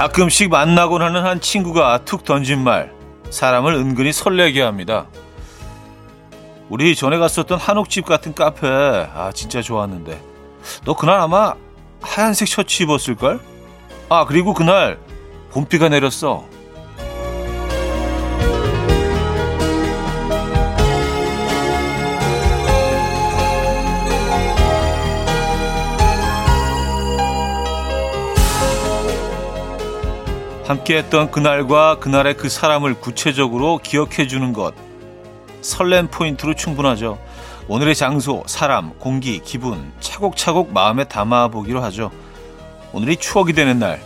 가끔씩 만나곤 하는 한 친구가 툭 던진 말, 사람을 은근히 설레게 합니다. 우리 전에 갔었던 한옥집 같은 카페, 아, 진짜 좋았는데. 너 그날 아마 하얀색 셔츠 입었을걸? 아, 그리고 그날 봄비가 내렸어. 함께했던 그날과 그날의 그 사람을 구체적으로 기억해 주는 것. 설렘 포인트로 충분하죠. 오늘의 장소, 사람, 공기, 기분 차곡차곡 마음에 담아 보기로 하죠. 오늘이 추억이 되는 날,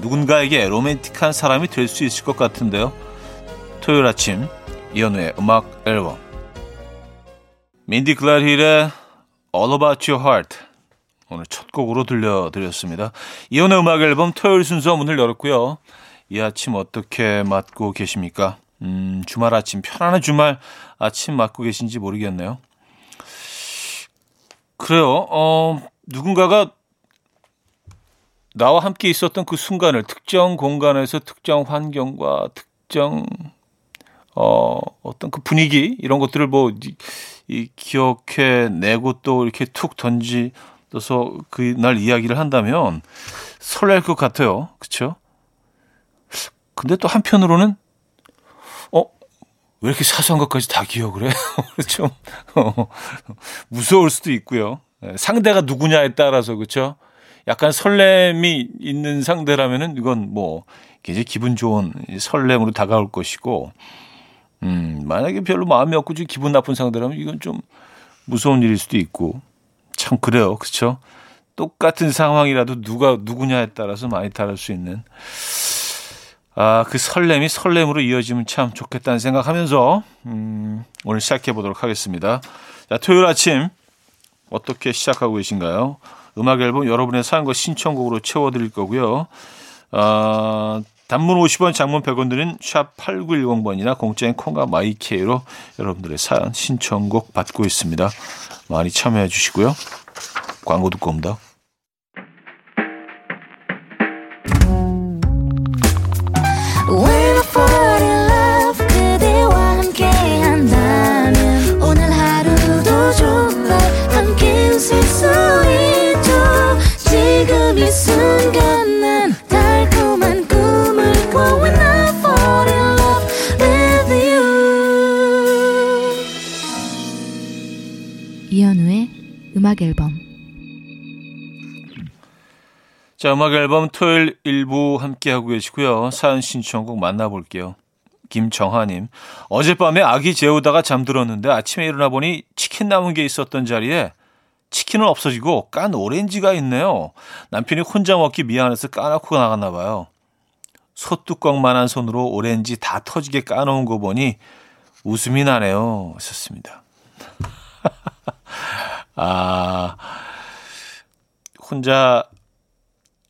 누군가에게 로맨틱한 사람이 될 수 있을 것 같은데요. 토요일 아침, 이현우의 음악 앨범. 민디 클라힐의 All About Your Heart. 오늘 첫 곡으로 들려드렸습니다. 이혼의 음악 앨범 토요일 순서 문을 열었고요. 이 아침 어떻게 맞고 계십니까? 음, 주말 아침, 편안한 주말 아침 맞고 계신지 모르겠네요. 그래요. 어, 누군가가 나와 함께 있었던 그 순간을 특정 공간에서 특정 환경과 특정 어, 어떤 그 분위기 이런 것들을 뭐 이, 이 기억해 내고 또 이렇게 툭 던지서 그날 이야기를 한다면 설렐 것 같아요. 그렇죠? 근데 또 한편으로는 어, 왜 이렇게 사소한 것까지 다 기억을 해? 좀 어, 무서울 수도 있고요. 네, 상대가 누구냐에 따라서 그렇죠. 약간 설렘이 있는 상대라면은 이건 뭐 굉장히 기분 좋은 설렘으로 다가올 것이고, 음 만약에 별로 마음이 없고 좀 기분 나쁜 상대라면 이건 좀 무서운 일일 수도 있고 참 그래요, 그렇죠? 똑같은 상황이라도 누가 누구냐에 따라서 많이 다를 수 있는. 아, 그 설렘이 설렘으로 이어지면 참 좋겠다는 생각하면서 음, 오늘 시작해 보도록 하겠습니다. 자, 토요일 아침 어떻게 시작하고 계신가요? 음악 앨범 여러분의 사연과 신청곡으로 채워드릴 거고요. 아, 단문 50원, 장문 100원 드는 샵 8910번이나 공짜인 콩과 마이케이로 여러분들의 사연, 신청곡 받고 있습니다. 많이 참여해 주시고요. 광고 듣고 옵니다. 음악 앨범 자, 음악 앨범 토요일 일부 함께하고 계시고요. 사연 신청곡 만나볼게요. 김정하님, 어젯밤에 아기 재우다가 잠들었는데 아침에 일어나 보니 치킨 남은 게 있었던 자리에 치킨은 없어지고 깐 오렌지가 있네요. 남편이 혼자 먹기 미안해서 까놓고 나갔나 봐요. 소뚜껑만한 손으로 오렌지 다 터지게 까놓은 거 보니 웃음이 나네요. 하셨습니다. 아, 혼자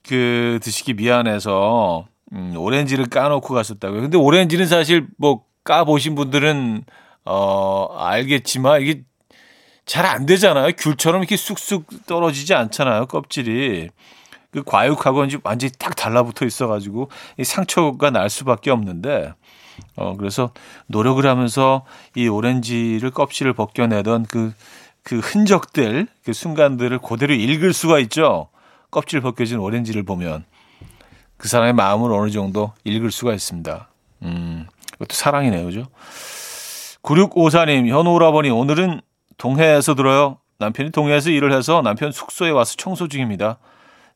그 드시기 미안해서 음, 오렌지를 까놓고 갔었다고요. 근데 오렌지는 사실 뭐 까보신 분들은 어, 알겠지만 이게 잘 안 되잖아요. 귤처럼 이렇게 쑥쑥 떨어지지 않잖아요. 껍질이. 그 과육하고는 완전히 딱 달라붙어 있어가지고 이 상처가 날 수밖에 없는데 어, 그래서 노력을 하면서 이 오렌지를 껍질을 벗겨내던 그 그 흔적들, 그 순간들을 그대로 읽을 수가 있죠. 껍질 벗겨진 오렌지를 보면 그 사람의 마음을 어느 정도 읽을 수가 있습니다. 음, 이것도 사랑이네요, 그죠? 9654님, 현우 오라버니, 오늘은 동해에서 들어요. 남편이 동해에서 일을 해서 남편 숙소에 와서 청소 중입니다.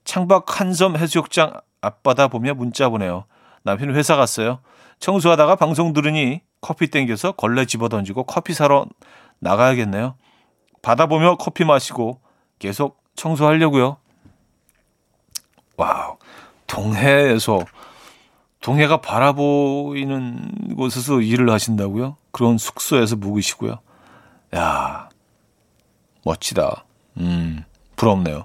창밖 한섬 해수욕장 앞바다 보며 문자 보내요. 남편이 회사 갔어요. 청소하다가 방송 들으니 커피 땡겨서 걸레 집어 던지고 커피 사러 나가야겠네요. 바다 보며 커피 마시고 계속 청소하려고요. Wow. 동해에서 동해가 바라보이는 곳에서 일을 하신다고요? 그런 숙소에서 묵으시고요. 야. 멋지다. 음. 부럽네요.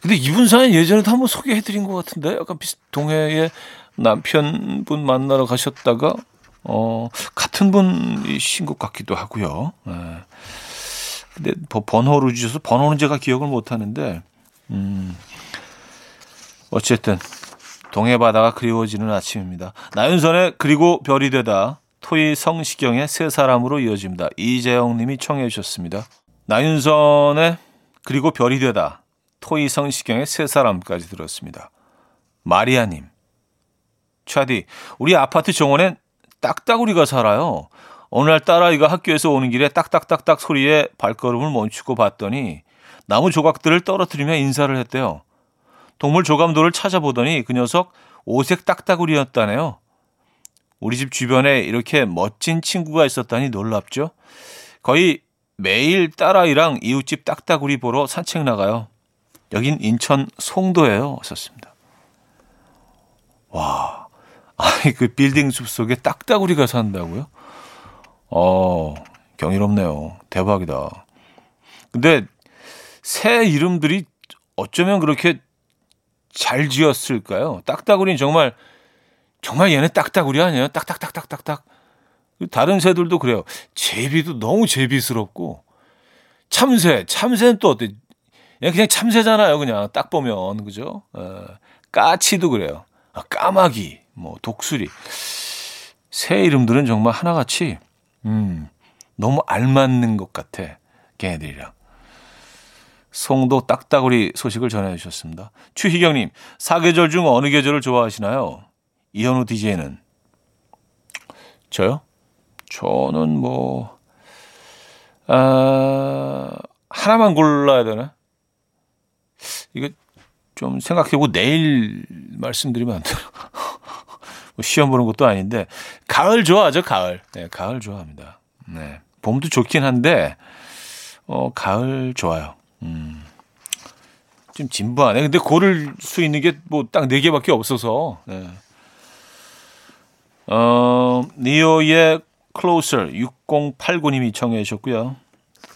근데 이분 사연 예전에도 한번 소개해 드린 것 같은데 약간 비슷 동해에 남편분 만나러 가셨다가 어 같은 분이신 것 같기도 하고요. 네. 근데 번호를 주셔서 번호는 제가 기억을 못 하는데, 음, 어쨌든, 동해 바다가 그리워지는 아침입니다. 나윤선의 그리고 별이 되다 토이 성시경의 세 사람으로 이어집니다. 이재영 님이 청해 주셨습니다. 나윤선의 그리고 별이 되다 토이 성시경의 세 사람까지 들었습니다. 마리아 님 차디 우리 아파트 정원엔 딱따구리가 살아요. 어느 날 딸아이가 학교에서 오는 길에 딱딱딱딱 소리에 발걸음을 멈추고 봤더니 나무 조각들을 떨어뜨리며 인사를 했대요. 동물 조감도를 찾아보더니 그 녀석 오색 딱따구리였다네요. 우리 집 주변에 이렇게 멋진 친구가 있었다니 놀랍죠? 거의 매일 딸아이랑 이웃집 딱따구리 보러 산책 나가요. 여긴 인천 송도예요. 썼습니다. 와, 아니 그 빌딩 숲 속에 딱따구리가 산다고요? 어, 경이롭네요. 대박이다. 근데 새 이름들이 어쩌면 그렇게 잘 지었을까요? 딱따구리는 정말 정말 얘네 딱따구리 아니에요? 딱딱딱딱딱딱. 다른 새들도 그래요. 제비도 너무 제비스럽고 참새, 참새는 또 어때? 그냥 참새잖아요. 그냥 딱 보면 그죠? 어, 까치도 그래요. 아, 까마귀, 뭐 독수리. 새 이름들은 정말 하나같이 음, 너무 알맞는 것 같아. 걔네들이랑. 송도 딱따구리 소식을 전해주셨습니다. 추희경님, 사계절 중 어느 계절을 좋아하시나요? 이현우 DJ는? 저요? 저는 뭐, 아, 하나만 골라야 되나? 이거 좀 생각해보고 내일 말씀드리면 안 돼요. 뭐 시험 보는 것도 아닌데, 가을 좋아하죠, 가을. 네, 가을 좋아합니다. 네. 봄도 좋긴 한데, 어, 가을 좋아요. 음. 좀 진부하네. 근데 고를 수 있는 게 뭐 딱 네 개밖에 없어서. 네. 어, 니오의 Closer 6089님이 청해 주셨고요.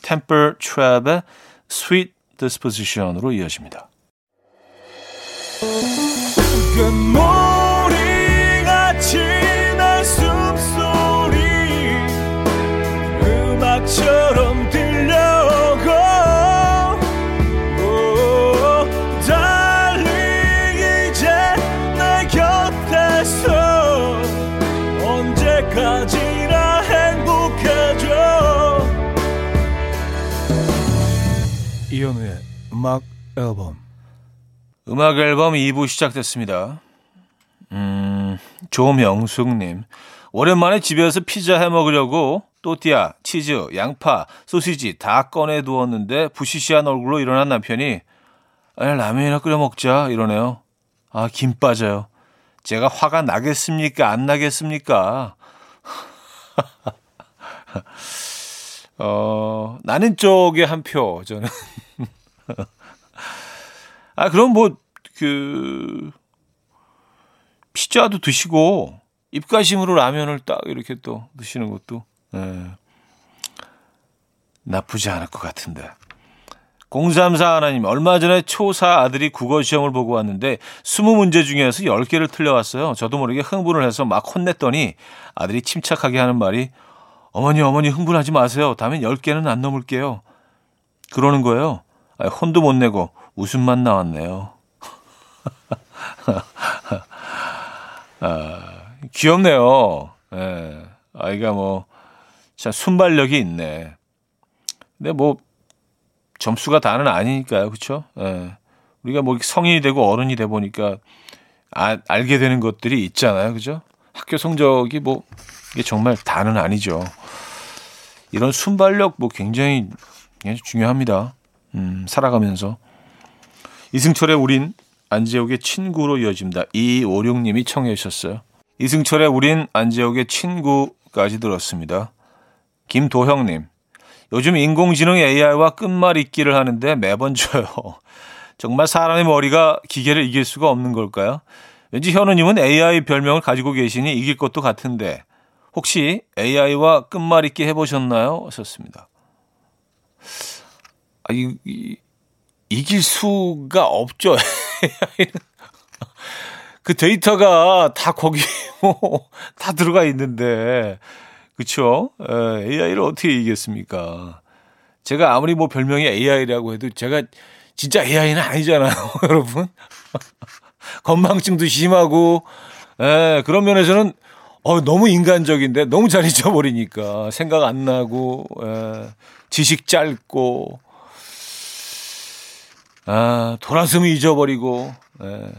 Temper Trap의 Sweet Disposition으로 이어집니다. 음악 앨범 음악 앨범 2부 시작됐습니다. 음, 조명숙님 오랜만에 집에서 피자 해 먹으려고 또띠아, 치즈, 양파, 소시지 다 꺼내 두었는데 부시시한 얼굴로 일어난 남편이 아니, 라면이나 끓여 먹자 이러네요. 아, 김 빠져요. 제가 화가 나겠습니까? 안 나겠습니까? 어, 나는 쪽에 한 표, 저는. 아, 그럼 뭐, 그, 피자도 드시고, 입가심으로 라면을 딱 이렇게 또 드시는 것도, 예, 나쁘지 않을 것 같은데. 034 하나님, 얼마 전에 초사 아들이 국어 시험을 보고 왔는데 20문제 중에서 10개를 틀려왔어요. 저도 모르게 흥분을 해서 막 혼냈더니 아들이 침착하게 하는 말이 어머니, 어머니 흥분하지 마세요. 다음엔 10개는 안 넘을게요. 그러는 거예요. 아, 혼도 못 내고 웃음만 나왔네요. 아, 귀엽네요. 예. 아이가 뭐, 참 순발력이 있네. 근데 뭐, 점수가 다는 아니니까요. 그쵸? 예. 우리가 뭐 성인이 되고 어른이 돼 보니까 아, 알게 되는 것들이 있잖아요. 그죠? 학교 성적이 뭐, 이게 정말 다는 아니죠. 이런 순발력 뭐 굉장히 중요합니다. 음, 살아가면서. 이승철의 우린 안재욱의 친구로 이어집니다. 이오룡님이 청해 주셨어요. 이승철의 우린 안재욱의 친구까지 들었습니다. 김도형님. 요즘 인공지능 AI와 끝말잇기를 하는데 매번 져요. 정말 사람의 머리가 기계를 이길 수가 없는 걸까요? 왠지 현우님은 AI 별명을 가지고 계시니 이길 것도 같은데 혹시 AI와 끝말잇기 해보셨나요? 하셨습니다. 아, 이, 이, 이길 수가 없죠. 그 데이터가 다 거기 뭐 다 들어가 있는데 그쵸? AI를 어떻게 이겼습니까? 제가 아무리 뭐 별명이 AI라고 해도 제가 진짜 AI는 아니잖아요, 여러분. 건망증도 심하고, 예, 그런 면에서는 어, 너무 인간적인데 너무 잘 잊어버리니까 생각 안 나고, 예, 지식 짧고, 아, 돌아서미 잊어버리고, 예.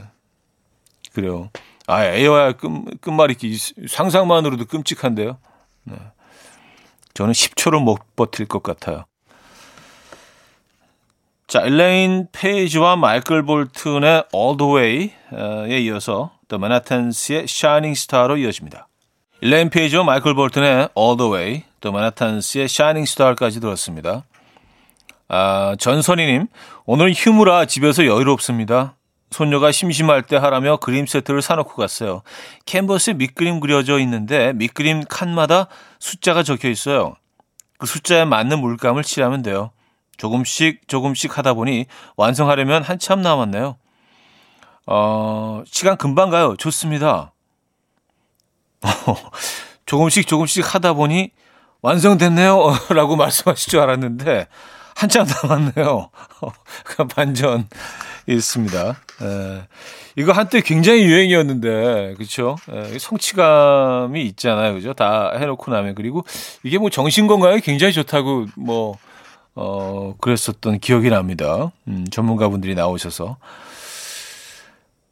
그래요. 아, AI와 끝, 끝말잇기 상상만으로도 끔찍한데요. 네. 저는 10초를 못 버틸 것 같아요. 자, 엘레인 페이지와 마이클 볼튼의 All the Way에 이어서 The Manhattans의 Shining Star로 이어집니다. 엘레인 페이지와 마이클 볼튼의 All the Way, The Manhattans의 Shining Star까지 들었습니다. 아, 전선희님, 오늘 휴무라 집에서 여유롭습니다. 손녀가 심심할 때 하라며 그림 세트를 사놓고 갔어요. 캔버스에 밑그림 그려져 있는데 밑그림 칸마다 숫자가 적혀 있어요. 그 숫자에 맞는 물감을 칠하면 돼요. 조금씩 조금씩 하다 보니 완성하려면 한참 남았네요. 어, 시간 금방 가요. 좋습니다. 조금씩 조금씩 하다 보니 완성됐네요. 라고 말씀하실 줄 알았는데 한참 남았네요. 그 반전 있습니다. 에, 이거 한때 굉장히 유행이었는데? 에, 성취감이 있잖아요. 그죠? 다 해놓고 나면. 그리고 이게 뭐 정신 건강에 굉장히 좋다고 뭐, 어, 그랬었던 기억이 납니다. 음, 전문가분들이 나오셔서.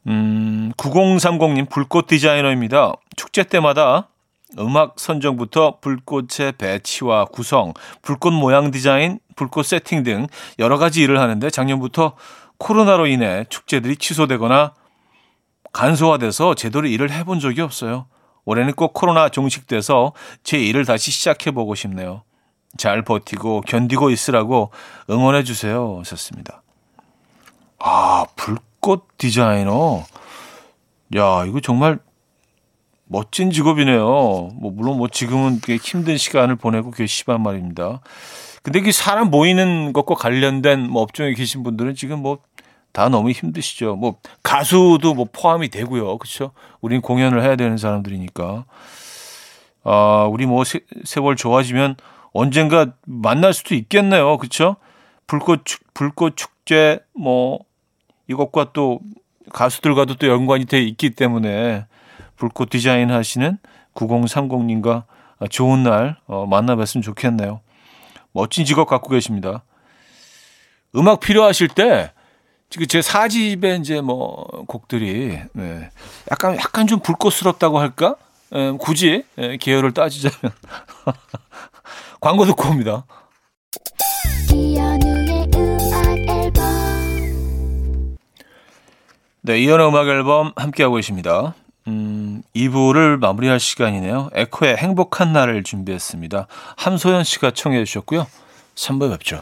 음, 9030님 불꽃 디자이너입니다. 축제 때마다 음악 선정부터 불꽃의 배치와 구성, 불꽃 모양 디자인, 불꽃 세팅 등 여러 가지 일을 하는데 작년부터 코로나로 인해 축제들이 취소되거나 간소화돼서 제대로 일을 해본 적이 없어요. 올해는 꼭 코로나 종식돼서 제 일을 다시 시작해보고 싶네요. 잘 버티고 견디고 있으라고 응원해 주세요. 하셨습니다. 아, 불꽃 디자이너. 야, 이거 정말 멋진 직업이네요. 뭐, 물론 뭐 지금은 꽤 힘든 시간을 보내고 계시단 말입니다. 근데 그 사람 모이는 것과 관련된 뭐 업종에 계신 분들은 지금 뭐 다 너무 힘드시죠. 뭐 가수도 뭐 포함이 되고요. 그렇죠? 우린 공연을 해야 되는 사람들이니까. 아, 우리 뭐 세, 세월 좋아지면 언젠가 만날 수도 있겠네요. 그렇죠? 불꽃 축 불꽃 축제 뭐 이것과 또 가수들과도 또 연관이 돼 있기 때문에 불꽃 디자인 하시는 9030님과 좋은 날 어, 만나 뵀으면 좋겠네요. 멋진 직업 갖고 계십니다. 음악 필요하실 때 지금 제 사집에 이제 뭐 곡들이 네. 약간 약간 좀 불꽃스럽다고 할까? 에, 예, 굳이 에, 예, 계열을 따지자면 광고 듣고 옵니다. 네, 이연의 음악 앨범 함께하고 계십니다. 음, 2부를 마무리할 시간이네요. 에코의 행복한 날을 준비했습니다. 함소연 씨가 청해 주셨고요. 3부에 뵙죠.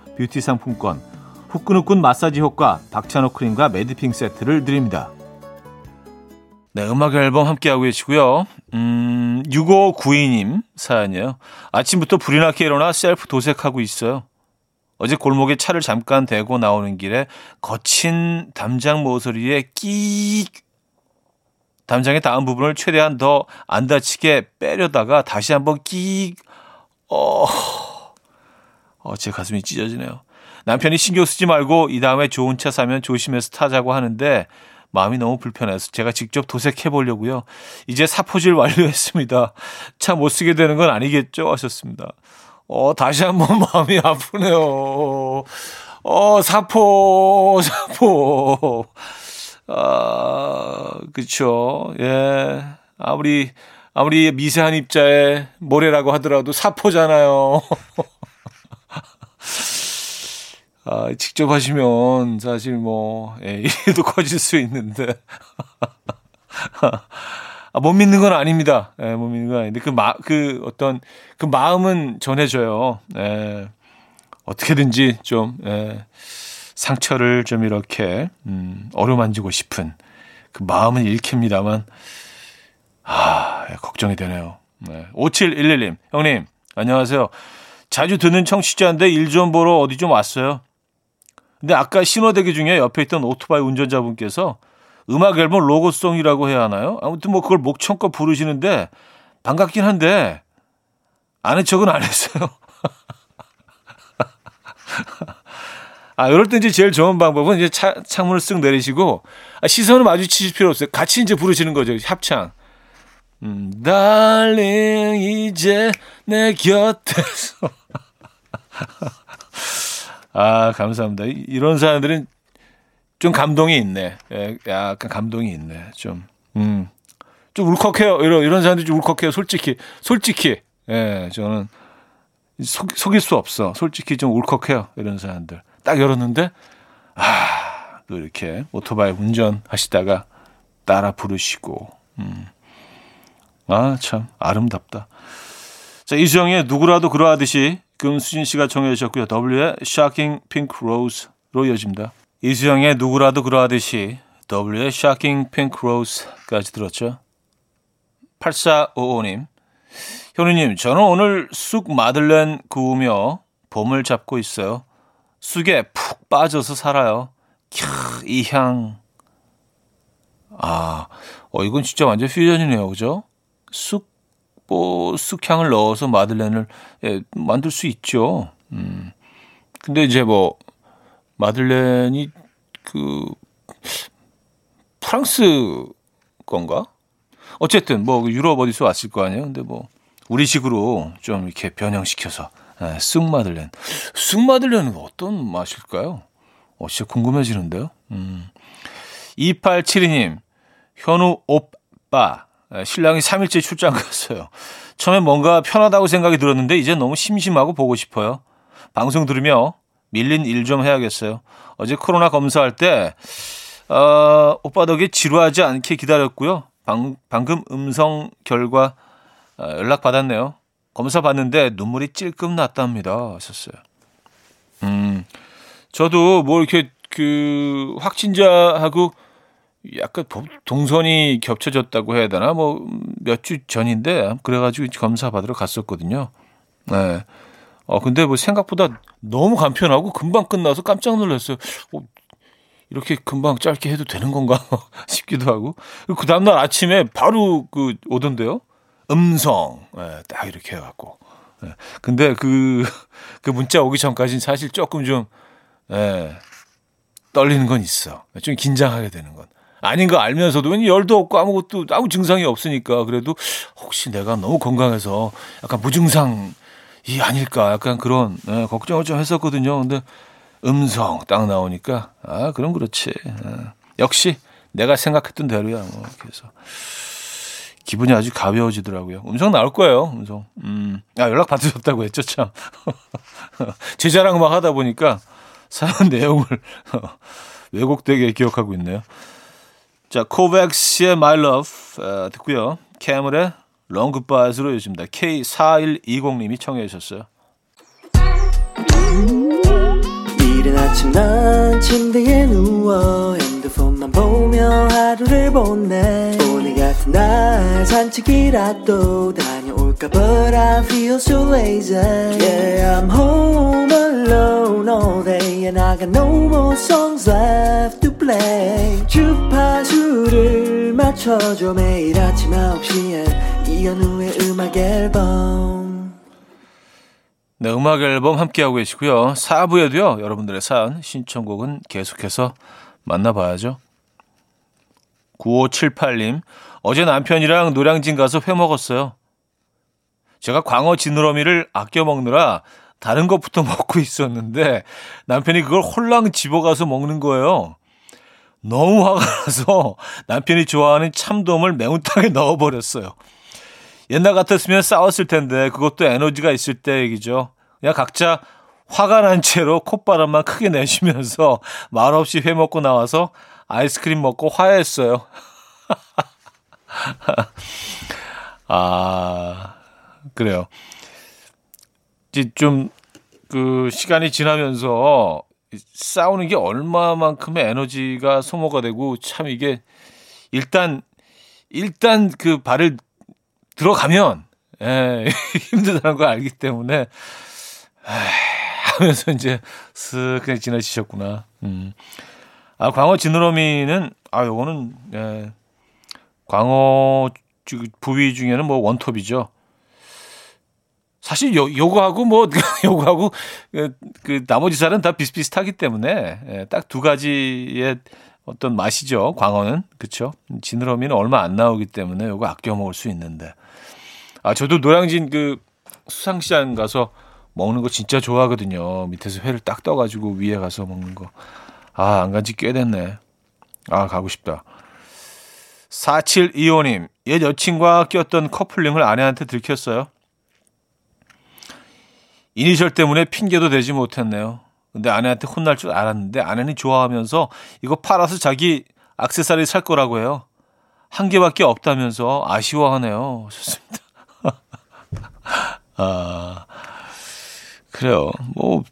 뷰티 상품권, 후끈후끈 마사지 효과 박찬호 크림과 매디핑 세트를 드립니다. 네, 음악 앨범 함께하고 계시고요. 음, 6592님 사연이에요. 아침부터 불이 나게 일어나 셀프 도색하고 있어요. 어제 골목에 차를 잠깐 대고 나오는 길에 거친 담장 모서리에 끼 담장의 다음 부분을 최대한 더 안 다치게 빼려다가 다시 한번 끼 어, 어, 제 가슴이 찢어지네요. 남편이 신경 쓰지 말고 이 다음에 좋은 차 사면 조심해서 타자고 하는데 마음이 너무 불편해서 제가 직접 도색해 보려고요. 이제 사포질 완료했습니다. 차 못 쓰게 되는 건 아니겠죠? 하셨습니다. 어, 다시 한번 마음이 아프네요. 어, 사포, 사포. 아, 그쵸. 예. 아무리, 아무리 미세한 입자에 모래라고 하더라도 사포잖아요. 아, 직접 하시면 사실 뭐, 예, 일도 커질 수 있는데. 아, 못 믿는 건 아닙니다. 예, 못 믿는 건 아닌데, 그 마, 그 어떤, 그 마음은 전해져요. 예, 어떻게든지 좀, 예, 상처를 좀 이렇게, 음, 어루만지고 싶은 그 마음은 읽힙니다만, 아, 예, 걱정이 되네요. 네. 5711님, 형님, 안녕하세요. 자주 듣는 청취자인데 일 좀 보러 어디 좀 왔어요. 근데 아까 신호대기 중에 옆에 있던 오토바이 운전자분께서 음악 앨범 로고송이라고 해야 하나요? 아무튼 뭐 그걸 목청껏 부르시는데 반갑긴 한데 아는 척은 안 했어요. 아, 이럴 때 이제 제일 좋은 방법은 이제 차, 창문을 쓱 내리시고 아, 시선을 마주치실 필요 없어요. 같이 이제 부르시는 거죠. 합창. 음, 달링 이제 내 곁에서 아, 감사합니다. 이런 사람들은 좀 감동이 있네. 예, 약간 감동이 있네. 좀, 음, 좀 울컥해요. 이런, 이런 사람들이 좀 울컥해요. 솔직히. 솔직히. 예, 저는 속, 속일 수 없어. 솔직히 좀 울컥해요. 이런 사람들. 딱 열었는데, 아, 또 이렇게 오토바이 운전하시다가 따라 부르시고, 음. 아, 참, 아름답다. 자, 이수영의 누구라도 그러하듯이 금수진 씨가 청해 주셨고요. W의 Shocking Pink Rose로 이어집니다. 이수영의 누구라도 그러하듯이 W의 Shocking Pink Rose까지 들었죠. 8455님. 현우님, 저는 오늘 쑥 마들렌 구우며 봄을 잡고 있어요. 쑥에 푹 빠져서 살아요. 캬, 이 향. 아, 어, 이건 진짜 완전 퓨전이네요. 그죠? 쑥뭐 쑥향을 넣어서 마들렌을 예, 만들 수 있죠. 음. 근데 이제 뭐 마들렌이 그 프랑스 건가? 어쨌든 뭐 유럽 어디서 왔을 거 아니에요. 근데 뭐 우리식으로 좀 이렇게 변형시켜서 예, 쑥 마들렌. 쑥 마들렌은 어떤 맛일까요? 어, 진짜 궁금해지는데요. 음. 2872님, 현우 오빠. 예, 신랑이 3일째 출장 갔어요. 처음에 뭔가 편하다고 생각이 들었는데 이제 너무 심심하고 보고 싶어요. 방송 들으며 밀린 일 좀 해야겠어요. 어제 코로나 검사할 때 어, 오빠 덕에 지루하지 않게 기다렸고요. 방, 방금 음성 결과 어, 연락 받았네요. 검사 받는데 눈물이 찔끔 났답니다. 하셨어요. 음, 저도 뭐 이렇게 그 확진자하고 약간 동선이 겹쳐졌다고 해야 되나 뭐 몇 주 전인데 그래가지고 검사 받으러 갔었거든요. 네. 어 근데 뭐 생각보다 너무 간편하고 금방 끝나서 깜짝 놀랐어요. 어, 이렇게 금방 짧게 해도 되는 건가 싶기도 하고 그 다음날 아침에 바로 그 오던데요. 음성 네, 딱 이렇게 해갖고. 네. 근데 그, 그 문자 오기 전까지는 사실 조금 좀, 예, 떨리는 건 있어. 좀 긴장하게 되는 건. 아닌 거 알면서도 열도 없고 아무것도 아무 증상이 없으니까 그래도 혹시 내가 너무 건강해서 약간 무증상이 아닐까 약간 그런 네, 걱정을 좀 했었거든요. 근데 음성 딱 나오니까 아 그럼 그렇지. 네. 역시 내가 생각했던 대로야. 뭐 그래서 기분이 아주 가벼워지더라고요. 음성 나올 거예요. 음성. 음. 아 연락 받으셨다고 했죠 참. 제 자랑 막 하다 보니까 사연 내용을 왜곡되게 기억하고 있네요. 자, 코백스의 My Love 어, 듣고요. 캐물의 Long Goodbyes로 이어집니다. K4120님이 청해 주셨어요. 이른 아침 난 침대에 누워 핸드폰만 보며 하루를 보내 오늘 같은 날 산책이라도 다 녀올까 But I feel so lazy Yeah I'm home alone all day And I got no more songs left to play 주파수를 맞춰줘 매일 아침 9시에 이현우의 음악 앨범 네, 음악 앨범 함께하고 계시고요. 4부에도요, 여러분들의 사연, 신청곡은 계속해서 만나봐야죠. 9578님, 어제 남편이랑 노량진 가서 회 먹었어요. 제가 광어 지느러미를 아껴 먹느라 다른 것부터 먹고 있었는데 남편이 그걸 홀랑 집어가서 먹는 거예요. 너무 화가 나서 남편이 좋아하는 참돔을 매운탕에 넣어버렸어요. 옛날 같았으면 싸웠을 텐데 그것도 에너지가 있을 때 얘기죠. 그냥 각자 화가 난 채로 콧바람만 크게 내쉬면서 말없이 회 먹고 나와서 아이스크림 먹고 화해했어요. 아, 그래요. 이제 좀 그 시간이 지나면서 싸우는 게 얼마만큼의 에너지가 소모가 되고 참 이게 일단 일단 그 발을 들어가면 예, 힘들다는 걸 알기 때문에 에 하면서 이제 쓱 그냥 지나치셨구나. 음. 아, 광어 지느러미는 아, 요거는 예. 광어 부위 중에는 뭐 원톱이죠. 사실 요, 요거하고 뭐 요거하고 그, 그 나머지 살은 다 비슷비슷하기 때문에 예, 딱두 가지의 어떤 맛이죠. 광어는 그렇죠. 지느러미는 얼마 안 나오기 때문에 요거 아껴 먹을 수 있는데 아, 저도 노량진 그 수상시장 가서 먹는 거 진짜 좋아하거든요. 밑에서 회를 딱 떠가지고 위에 가서 먹는 거. 아, 안 간 지 꽤 됐네. 아, 가고 싶다. 4725님, 옛 여친과 꼈던 커플링을 아내한테 들켰어요. 이니셜 때문에 핑계도 대지 못했네요. 근데 아내한테 혼날 줄 알았는데 아내는 좋아하면서 이거 팔아서 자기 악세사리 살 거라고 해요. 한 개밖에 없다면서 아쉬워하네요. 좋습니다. 아, 그래요. 뭐,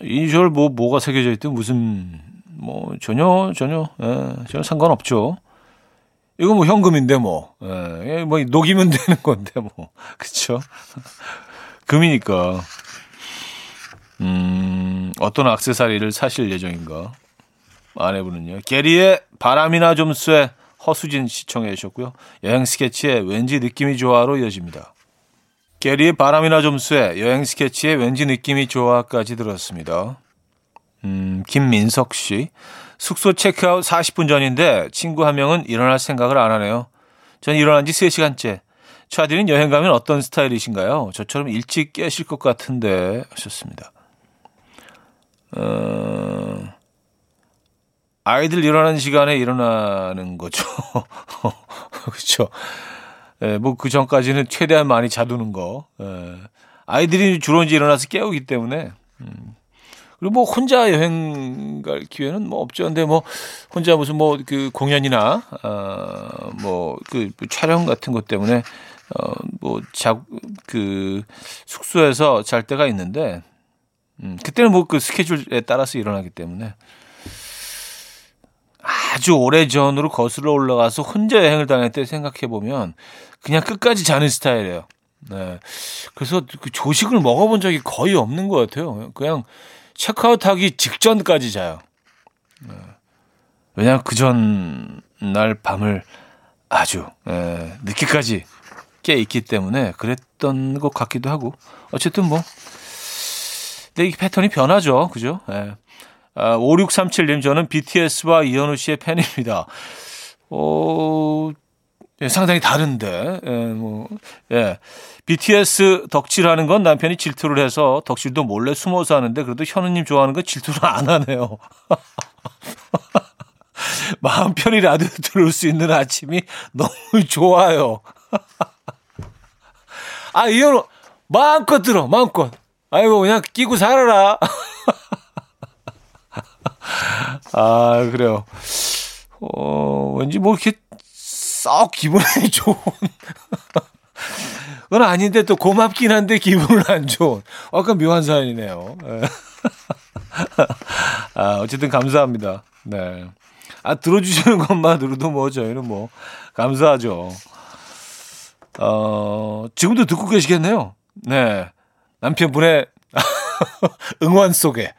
이니셜 뭐, 뭐가 새겨져 있든 무슨, 뭐, 전혀, 전혀, 예, 전혀 상관없죠. 이거 뭐 현금인데 뭐, 예, 뭐, 녹이면 되는 건데 뭐, 그쵸. 금이니까. 음, 어떤 악세사리를 사실 예정인가? 아내분은요. 게리의 바람이나 좀 쐬, 허수진 시청해 주셨고요. 여행 스케치의 왠지 느낌이 좋아로 이어집니다. 게리의 바람이나 좀 쐬, 여행 스케치의 왠지 느낌이 좋아까지 들었습니다. 음, 김민석 씨. 숙소 체크아웃 40분 전인데 친구 한 명은 일어날 생각을 안 하네요. 전 일어난 지 3시간째. 차디는 여행 가면 어떤 스타일이신가요? 저처럼 일찍 깨실 것 같은데 하셨습니다. 어, 아이들 일어나는 시간에 일어나는 거죠. 그렇죠. 예, 뭐 그 전까지는 최대한 많이 자두는 거. 예. 아이들이 주로 이제 일어나서 깨우기 때문에. 음. 그리고 뭐 혼자 여행 갈 기회는 뭐 없죠. 근데 뭐 혼자 무슨 뭐 그 공연이나 어 뭐그 촬영 같은 것 때문에 어뭐자그 숙소에서 잘 때가 있는데 음 그때는 뭐 그 스케줄에 따라서 일어나기 때문에 아주 오래 전으로 거슬러 올라가서 혼자 여행을 다닐 때 생각해 보면 그냥 끝까지 자는 스타일이에요. 네. 그래서 그 조식을 먹어본 적이 거의 없는 것 같아요. 그냥 체크아웃 하기 직전까지 자요. 네. 왜냐하면 그 전날 밤을 아주 네, 늦게까지 깨 있기 때문에 그랬던 것 같기도 하고 어쨌든 뭐 근데 이 패턴이 변하죠, 그죠? 네. 아, 5637님 저는 BTS와 이현우 씨의 팬입니다. 어, 예, 상당히 다른데, 예, 뭐, 예. BTS 덕질하는 건 남편이 질투를 해서 덕질도 몰래 숨어서 하는데 그래도 현우님 좋아하는 건 질투를 안 하네요. 마음 편히 라디오 들을 수 있는 아침이 너무 좋아요. 아, 이현우, 마음껏 들어, 마음껏. 아이고, 그냥 끼고 살아라. 아, 그래요. 어, 왠지 뭐 이렇게 썩 기분이 좋은. 그건 아닌데 또 고맙긴 한데 기분은 안 좋은. 약간 묘한 사연이네요. 예. 아, 어쨌든 감사합니다. 네. 아, 들어주시는 것만으로도 뭐 저희는 뭐 감사하죠. 어, 지금도 듣고 계시겠네요. 네. 남편분의 응원 속에.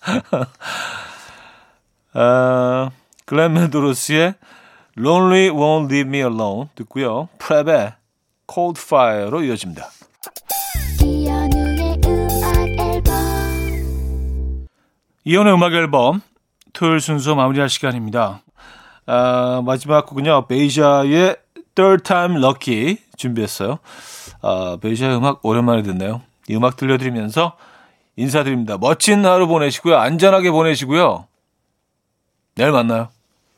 아, 글렌 멘도로스의 Lonely Won't Leave Me Alone 듣고요. 프랩의 Cold Fire로 이어집니다. 이연의 음악 앨범 토요일 순서 마무리할 시간입니다. 아, 마지막 곡은요. 베이샤의 Third Time Lucky 준비했어요. 아, 베이샤의 음악 오랜만에 듣네요. 이 음악 들려드리면서 인사드립니다. 멋진 하루 보내시고요. 안전하게 보내시고요. 내일 만나요.